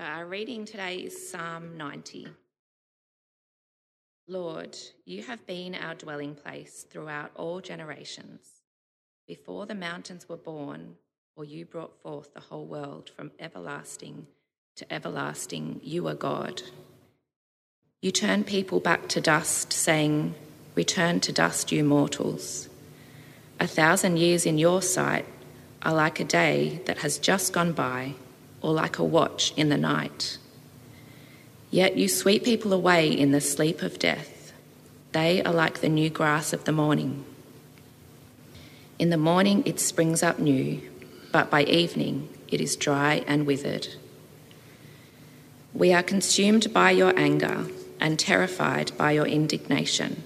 So our reading today is Psalm 90. Lord, you have been our dwelling place throughout all generations. Before the mountains were born, or you brought forth the whole world from everlasting to everlasting, you are God. You turn people back to dust, saying, Return to dust, you mortals. A thousand years in your sight are like a day that has just gone by, or like a watch in the night. Yet you sweep people away in the sleep of death. They are like the new grass of the morning. In the morning it springs up new, but by evening it is dry and withered. We are consumed by your anger and terrified by your indignation.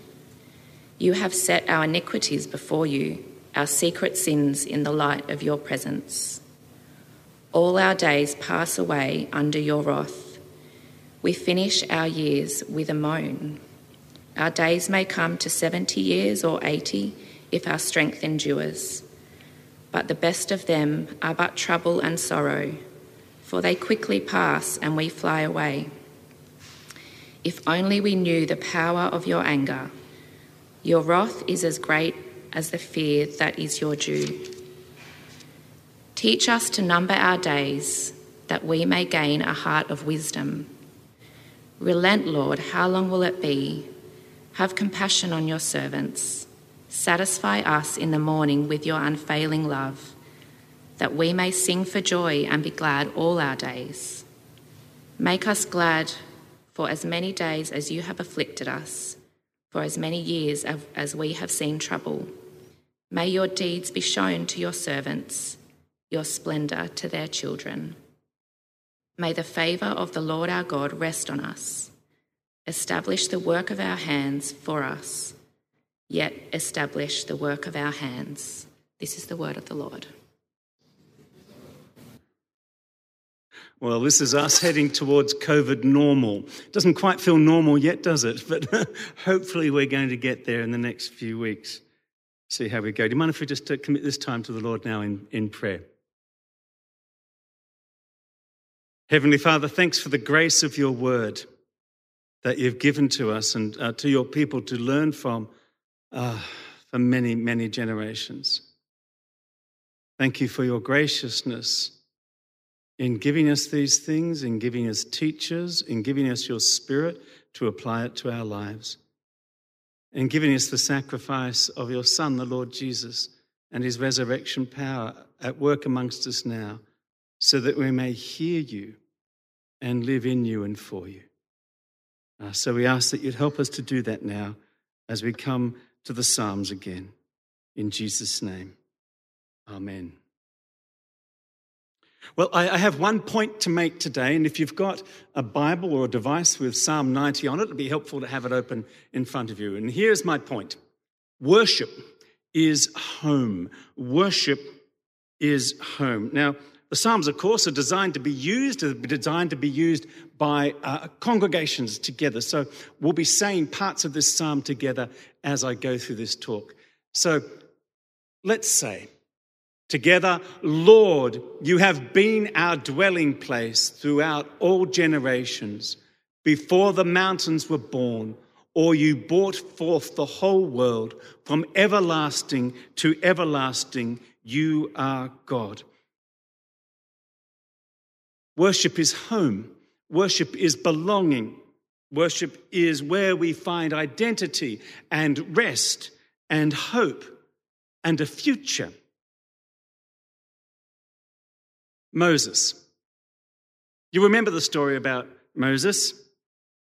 You have set our iniquities before you, our secret sins in the light of your presence. All our days pass away under your wrath. We finish our years with a moan. Our days may come to 70 years or 80 if our strength endures. But the best of them are but trouble and sorrow, for they quickly pass and we fly away. If only we knew the power of your anger your wrath is as great as the fear that is your due. Teach us to number our days, that we may gain a heart of wisdom. Relent, Lord, how long will it be? Have compassion on your servants. Satisfy us in the morning with your unfailing love, that we may sing for joy and be glad all our days. Make us glad for as many days as you have afflicted us for as many years as we have seen trouble. May your deeds be shown to your servants, your splendour to their children. May the favour of the Lord our God rest on us. Establish the work of our hands for us, yet establish the work of our hands. This is the word of the Lord. Well, this is us heading towards COVID normal. Doesn't quite feel normal yet, does it? But hopefully, we're going to get there in the next few weeks. See how we go. Do you mind if we just commit this time to the Lord now in, in prayer? Heavenly Father, thanks for the grace of your word that you've given to us and uh, to your people to learn from uh, for many, many generations. Thank you for your graciousness in giving us these things, in giving us teachers, in giving us your spirit to apply it to our lives, in giving us the sacrifice of your Son, the Lord Jesus, and his resurrection power at work amongst us now, so that we may hear you and live in you and for you. Uh, so we ask that you'd help us to do that now as we come to the Psalms again. In Jesus' name, amen. Well, I have one point to make today, and if you've got a Bible or a device with Psalm 90 on it, it'd be helpful to have it open in front of you. And here's my point worship is home. Worship is home. Now, the Psalms, of course, are designed to be used, are designed to be used by uh, congregations together. So we'll be saying parts of this psalm together as I go through this talk. So let's say, Together, Lord, you have been our dwelling place throughout all generations. Before the mountains were born, or you brought forth the whole world from everlasting to everlasting, you are God. Worship is home. Worship is belonging. Worship is where we find identity and rest and hope and a future. Moses. You remember the story about Moses,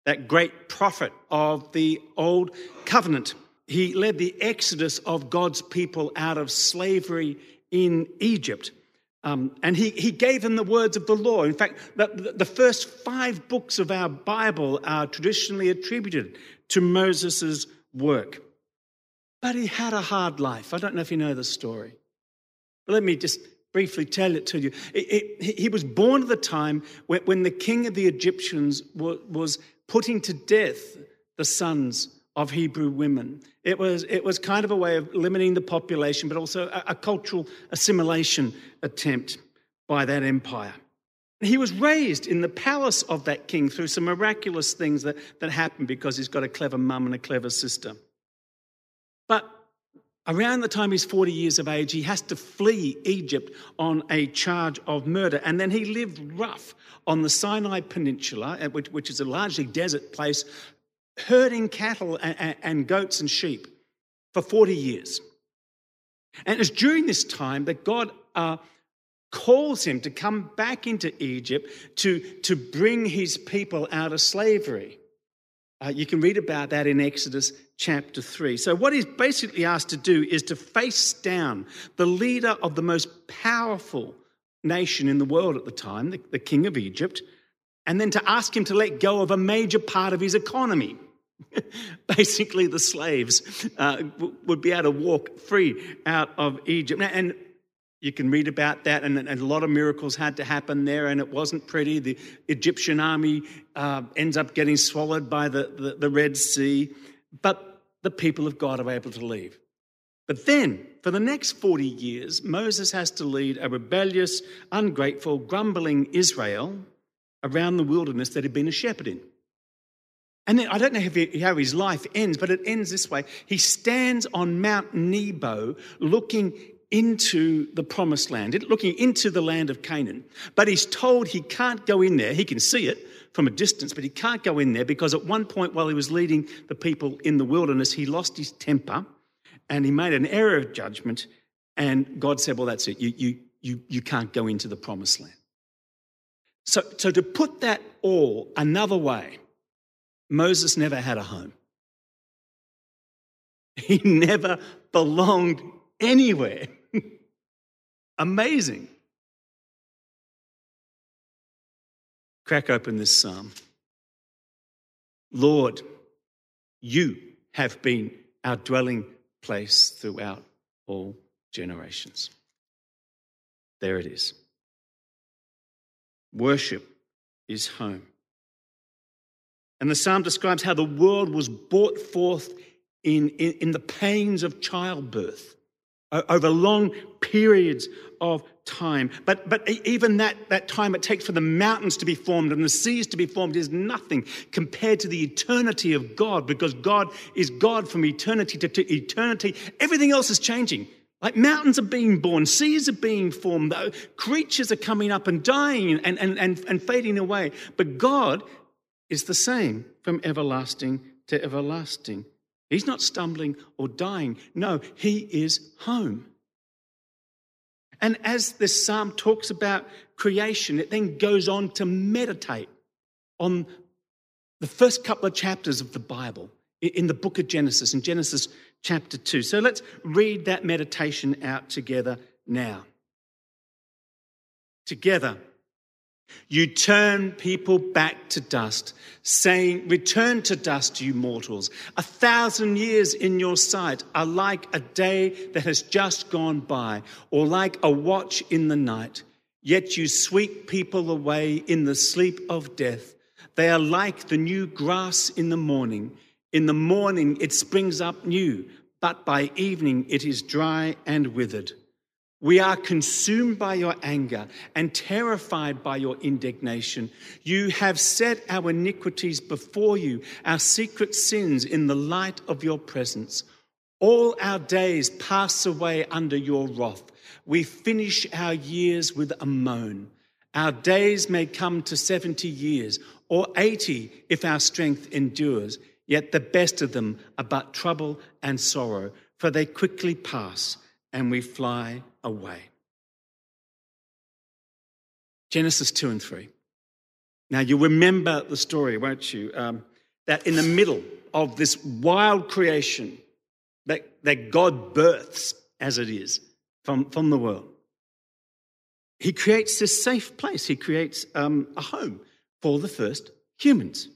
that great prophet of the Old Covenant. He led the exodus of God's people out of slavery in Egypt. Um, and he, he gave them the words of the law. In fact, the, the first five books of our Bible are traditionally attributed to Moses' work. But he had a hard life. I don't know if you know the story. But let me just briefly tell it to you. It, it, he was born at the time when, when, the king of the Egyptians was, was putting to death the sons of Hebrew women. It was, it was kind of a way of limiting the population, but also a, a cultural assimilation attempt by that empire. He was raised in the palace of that king through some miraculous things that, that happened because he's got a clever mum and a clever sister. But around the time he's 40 years of age, he has to flee Egypt on a charge of murder. And then he lived rough on the Sinai Peninsula, uh, which is a largely desert place, herding cattle and goats and sheep for 40 years. And it's during this time that God uh, calls him to come back into Egypt to, to bring his people out of slavery. Uh, you can read about that in Exodus chapter 3. So, what he's basically asked to do is to face down the leader of the most powerful nation in the world at the time, the, the king of Egypt, and then to ask him to let go of a major part of his economy. basically, the slaves uh, would be able to walk free out of Egypt. And you can read about that, and, and, a lot of miracles had to happen there, and it wasn't pretty. The Egyptian army uh, ends up getting swallowed by the, the, the Red Sea, but the people of God are able to leave. But then, for the next 40 years, Moses has to lead a rebellious, ungrateful, grumbling Israel around the wilderness that he'd been a shepherd in. And then, I don't know how his life ends, but it ends this way. He stands on Mount Nebo looking into the promised land, looking into the land of Canaan. But he's told he can't go in there. He can see it from a distance, but he can't go in there because at one point while he was leading the people in the wilderness, he lost his temper and he made an error of judgment. And God said, Well, that's it. You, you, you, you can't go into the promised land. So, so to put that all another way, Moses never had a home. He never belonged anywhere. Amazing. Crack open this psalm. Lord, you have been our dwelling place throughout all generations. There it is. Worship is home. And the psalm describes how the world was brought forth in, in, in the pains of childbirth over long periods of time. But, but even that, that time it takes for the mountains to be formed and the seas to be formed is nothing compared to the eternity of God because God is God from eternity to, to eternity. Everything else is changing. Like mountains are being born, seas are being formed, creatures are coming up and dying and, and, and, and fading away. But God is the same from everlasting to everlasting. He's not stumbling or dying. No, he is home. And as this psalm talks about creation, it then goes on to meditate on the first couple of chapters of the Bible in the book of Genesis, in Genesis chapter 2. So let's read that meditation out together now. Together, you turn people back to dust, saying, Return to dust, you mortals. A thousand years in your sight are like a day that has just gone by, or like a watch in the night. Yet you sweep people away in the sleep of death. They are like the new grass in the morning. In the morning it springs up new, but by evening it is dry and withered. We are consumed by your anger and terrified by your indignation. You have set our iniquities before you, our secret sins in the light of your presence. All our days pass away under your wrath. We finish our years with a moan. Our days may come to 70 years or 80 if our strength endures, yet the best of them are but trouble and sorrow, for they quickly pass and we fly away. Genesis 2 and 3. Now, you remember the story, won't you? Um, that in the middle of this wild creation that, that God births, as it is, from, from the world, He creates this safe place. He creates um, a home for the first humans.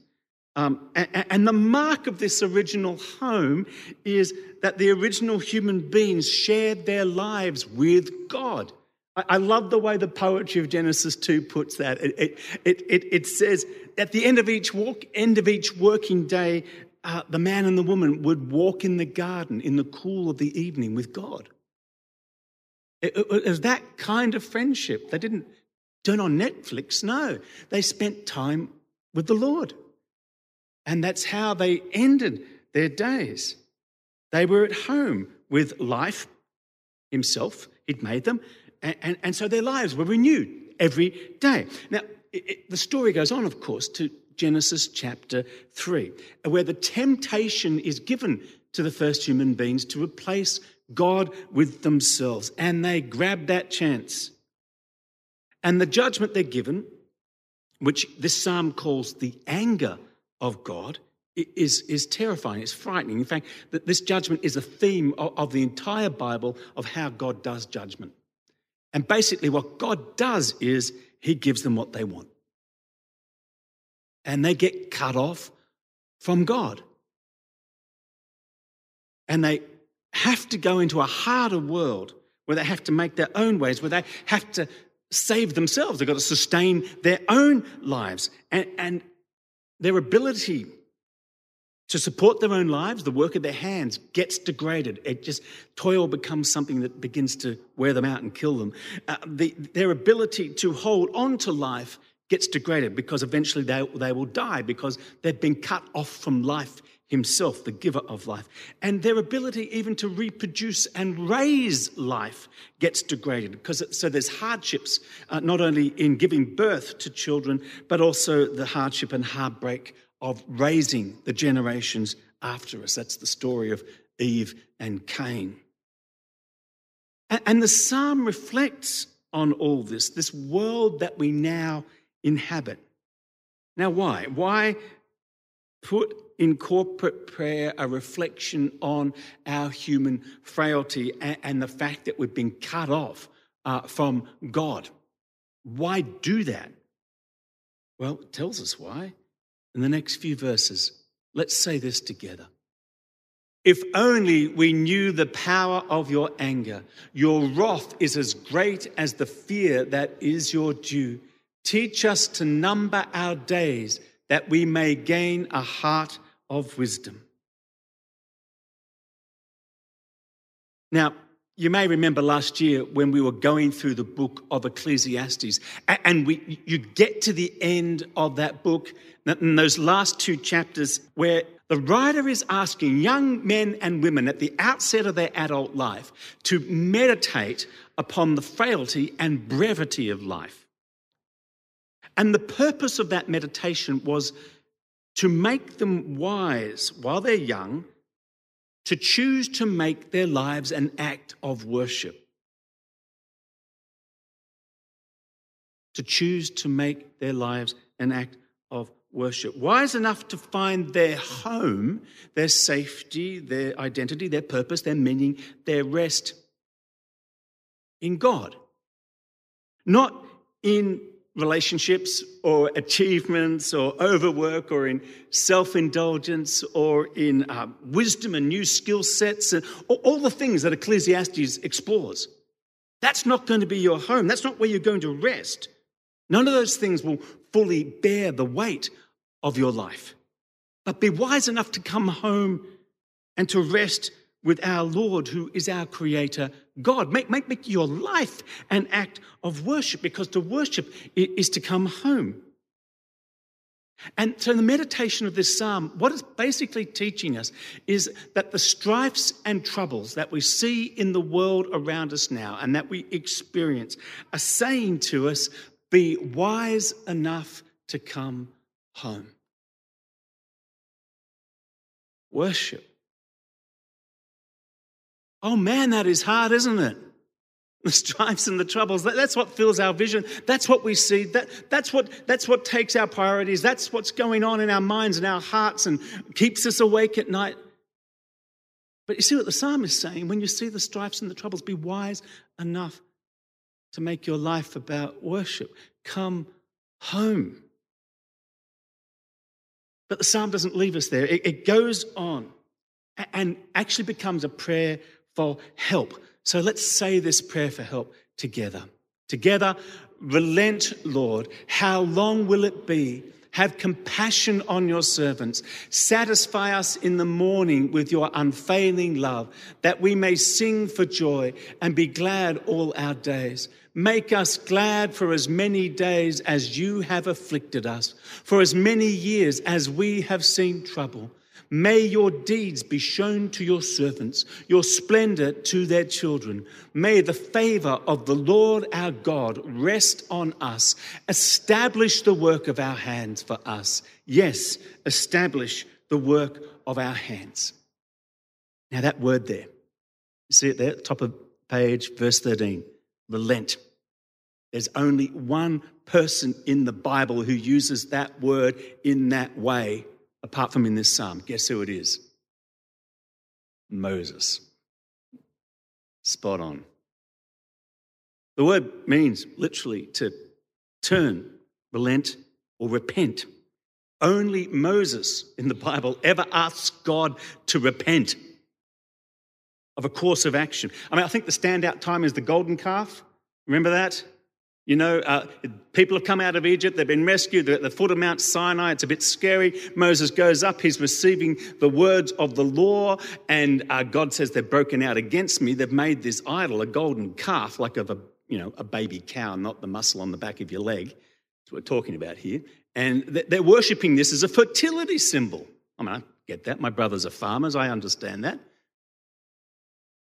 Um, and, and, the mark of this original home is that the original human beings shared their lives with God. I, love the way the poetry of Genesis 2 puts that. It, it, it, it says, at the end of each walk, end of each working day, uh, the man and the woman would walk in the garden in the cool of the evening with God. It, it was that kind of friendship. They didn't turn on Netflix. No, they spent time with the Lord. And that's how they ended their days. They were at home with life himself, he'd made them, and, and, and so their lives were renewed every day. Now, it, it, the story goes on, of course, to Genesis chapter 3, where the temptation is given to the first human beings to replace God with themselves. And they grab that chance. And the judgment they're given, which this psalm calls the anger of God, is, is terrifying, it's frightening. In fact, that this judgment is a theme of, of the entire Bible of how God does judgment. And basically, what God does is he gives them what they want. And they get cut off from God. And they have to go into a harder world where they have to make their own ways, where they have to save themselves. They've got to sustain their own lives. And, and their ability to support their own lives, the work of their hands gets degraded. It just, toil becomes something that begins to wear them out and kill them. Uh, the, their ability to hold on to life gets degraded because eventually they, they will die because they've been cut off from life himself, the giver of life. And their ability even to reproduce and raise life gets degraded because so there's hardships, uh, not only in giving birth to children, but also the hardship and heartbreak of raising the generations after us. That's the story of Eve and Cain. And the psalm reflects on all this, this world that we now inhabit. Now, why? Why put in corporate prayer a reflection on our human frailty and, the fact that we've been cut off uh, from God? Why do that? Well, it tells us why in the next few verses. Let's say this together. If only we knew the power of your anger. Your wrath is as great as the fear that is your due. Teach us to number our days that we may gain a heart of wisdom. Now, you may remember last year when we were going through the book of Ecclesiastes, and we, you get to the end of that book, in those last two chapters, where the writer is asking young men and women at the outset of their adult life to meditate upon the frailty and brevity of life. And the purpose of that meditation was to make them wise while they're young to choose to make their lives an act of worship. To choose to make their lives an act of worship. Wise enough to find their home, their safety, their identity, their purpose, their meaning, their rest in God. Not in relationships or achievements or overwork or in self indulgence or in uh, wisdom and new skill sets and all the things that Ecclesiastes explores. That's not going to be your home. That's not where you're going to rest. None of those things will fully bear the weight of your life. But be wise enough to come home and to rest with our Lord, who is our Creator God. Make, make, make your life an act of worship because to worship is to come home. And so, the meditation of this psalm, what it's basically teaching us is that the strifes and troubles that we see in the world around us now and that we experience are saying to us, be wise enough to come home. Worship Oh man, that is hard, isn't it? The stripes and the troubles, that's what fills our vision. That's what we see. That, that's, what, that's what takes our priorities. That's what's going on in our minds and our hearts and keeps us awake at night. But you see what the psalm is saying? When you see the stripes and the troubles, be wise enough to make your life about worship. Come home. But the psalm doesn't leave us there, it, it goes on and actually becomes a prayer for help. So let's say this prayer for help together. Together, relent, Lord. How long will it be? Have compassion on your servants. Satisfy us in the morning with your unfailing love, that we may sing for joy and be glad all our days. Make us glad for as many days as you have afflicted us, for as many years as we have seen trouble. May your deeds be shown to your servants, your splendor to their children. May the favor of the Lord our God rest on us. Establish the work of our hands for us. Yes, establish the work of our hands. Now, that word there, you see it there, top of page, verse 13 relent. There's only one person in the Bible who uses that word in that way apart from in this psalm. Guess who it is? Moses. Spot on. The word means literally to turn, relent, or repent. Only Moses in the Bible ever asks God to repent of a course of action. I mean, I think the standout time is the golden calf. Remember that? You know, uh, people have come out of Egypt, they've been rescued, they're at the foot of Mount Sinai. It's a bit scary. Moses goes up, he's receiving the words of the law, and uh, God says, They're broken out against me. They've made this idol, a golden calf, like of a, you know, a baby cow, not the muscle on the back of your leg. That's what we're talking about here. And they're worshipping this as a fertility symbol. I mean, I get that. My brothers are farmers, I understand that.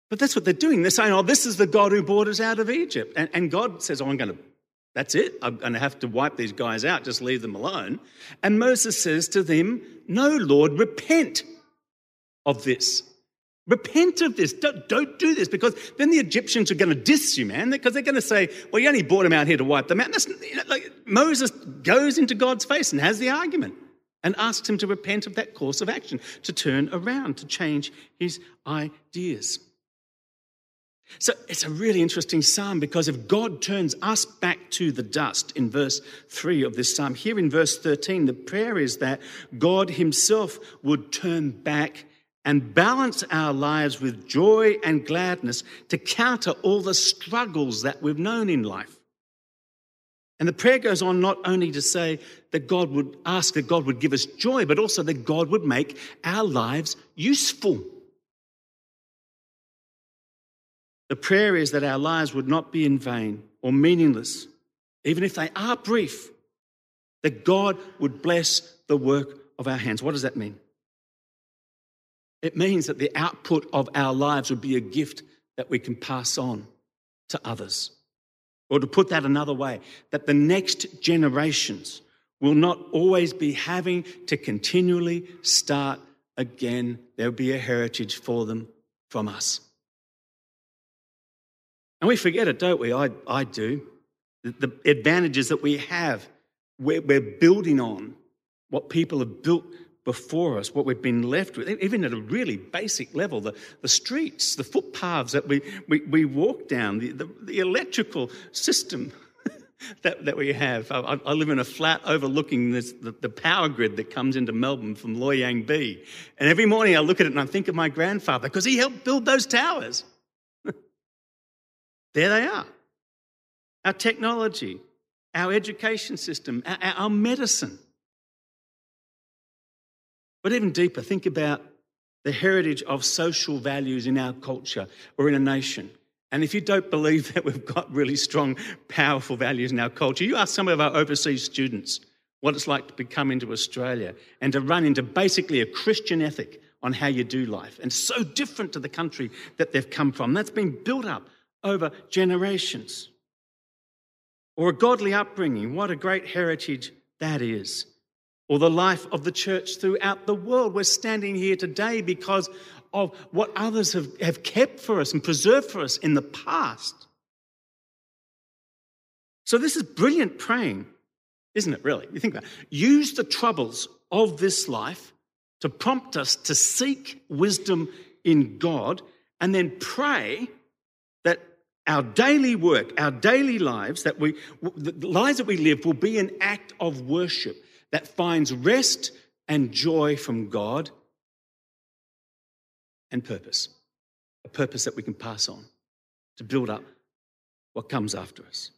But that's what they're doing. They're saying, oh, this is the God who brought us out of Egypt. And, and God says, oh, I'm going to, that's it. I'm going to have to wipe these guys out, just leave them alone. And Moses says to them, no, Lord, repent of this. Repent of this. Don't, don't do this because then the Egyptians are going to diss you, man, because they're going to say, well, you only brought them out here to wipe them out. You know, like, Moses goes into God's face and has the argument and asks him to repent of that course of action, to turn around, to change his ideas. So it's a really interesting psalm because if God turns us back to the dust in verse 3 of this psalm, here in verse 13, the prayer is that God Himself would turn back and balance our lives with joy and gladness to counter all the struggles that we've known in life. And the prayer goes on not only to say that God would ask that God would give us joy, but also that God would make our lives useful. The prayer is that our lives would not be in vain or meaningless, even if they are brief, that God would bless the work of our hands. What does that mean? It means that the output of our lives would be a gift that we can pass on to others. Or to put that another way, that the next generations will not always be having to continually start again. There'll be a heritage for them from us. And we forget it, don't we? I, I do. The, the advantages that we have, we're, we're building on what people have built before us, what we've been left with, even at a really basic level, the, the streets, the footpaths that we, we, we walk down, the, the, the electrical system that, that we have. I, I, live in a flat overlooking this, the, the, power grid that comes into Melbourne from Loy Yang B. And every morning I look at it and I think of my grandfather because he helped build those towers. There they are. Our technology, our education system, our, our medicine. But even deeper, think about the heritage of social values in our culture or in a nation. And if you don't believe that we've got really strong, powerful values in our culture, you ask some of our overseas students what it's like to come into Australia and to run into basically a Christian ethic on how you do life. And so different to the country that they've come from. That's been built up over generations. Or a godly upbringing, what a great heritage that is. Or the life of the church throughout the world. We're standing here today because of what others have, have kept for us and preserved for us in the past. So, this is brilliant praying, isn't it, really? You think about it. Use the troubles of this life to prompt us to seek wisdom in God and then pray that our daily work, our daily lives, that we, the lives that we live will be an act of worship that finds rest and joy from God and purpose. A purpose that we can pass on to build up what comes after us.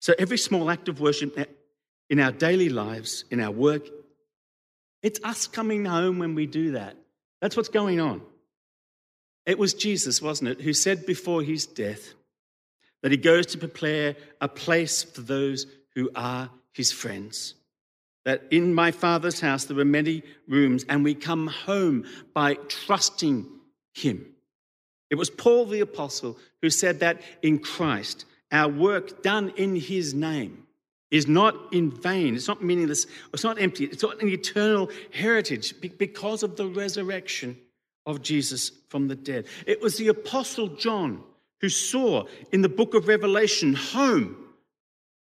So every small act of worship in our daily lives, in our work, it's us coming home when we do that. That's what's going on. It was Jesus, wasn't it, who said before his death, that he goes to prepare a place for those who are his friends. That in my Father's house there are many rooms, and we come home by trusting him. It was Paul the Apostle who said that in Christ, our work done in his name is not in vain. It's not meaningless. It's not empty. It's not an eternal heritage because of the resurrection of Jesus from the dead. It was the Apostle John who saw in the book of Revelation home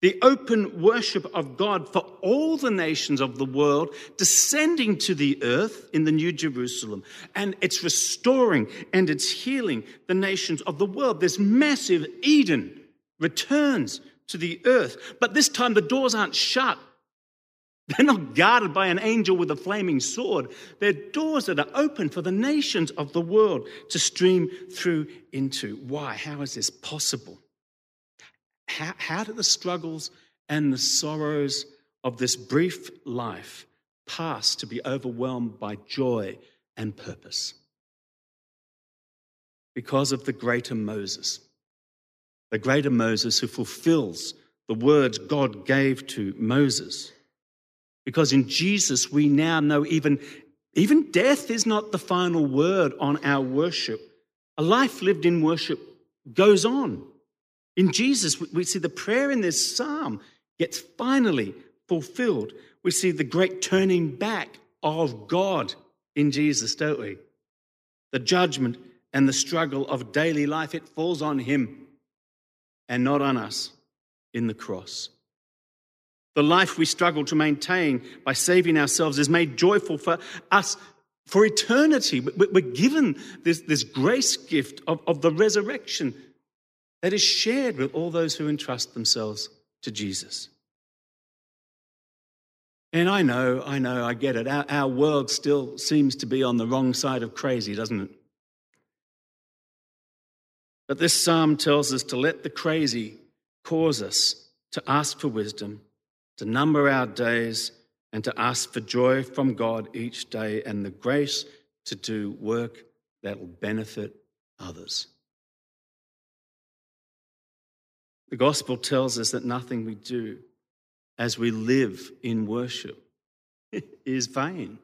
the open worship of God for all the nations of the world descending to the earth in the New Jerusalem. And it's restoring and it's healing the nations of the world. This massive Eden returns to the earth. But this time the doors aren't shut. They're not guarded by an angel with a flaming sword. They're doors that are open for the nations of the world to stream through into. Why? How is this possible? How, how do the struggles and the sorrows of this brief life pass to be overwhelmed by joy and purpose? Because of the greater Moses the greater Moses who fulfills the words God gave to Moses. Because in Jesus, we now know even, even death is not the final word on our worship. A life lived in worship goes on. In Jesus, we see the prayer in this psalm gets finally fulfilled. We see the great turning back of God in Jesus, don't we? The judgment and the struggle of daily life, it falls on him and not on us in the cross. The life we struggle to maintain by saving ourselves is made joyful for us for eternity. We're given this, this grace gift of, of the resurrection that is shared with all those who entrust themselves to Jesus. And I know, I know, I get it. Our, our world still seems to be on the wrong side of crazy, doesn't it? But this psalm tells us to let the crazy cause us to ask for wisdom, to number our days, and to ask for joy from God each day and the grace to do work that will benefit others. The gospel tells us that nothing we do as we live in worship is vain,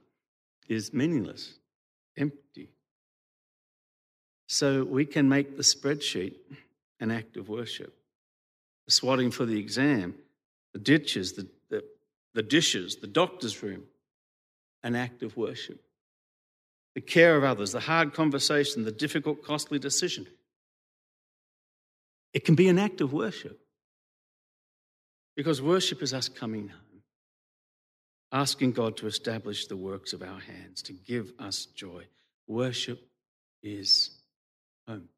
is meaningless, empty. So we can make the spreadsheet an act of worship. Swatting for the exam, the ditches, the, the, the dishes, the doctor's room, an act of worship. The care of others, the hard conversation, the difficult, costly decision. It can be an act of worship. Because worship is us coming home, asking God to establish the works of our hands, to give us joy. Worship is home.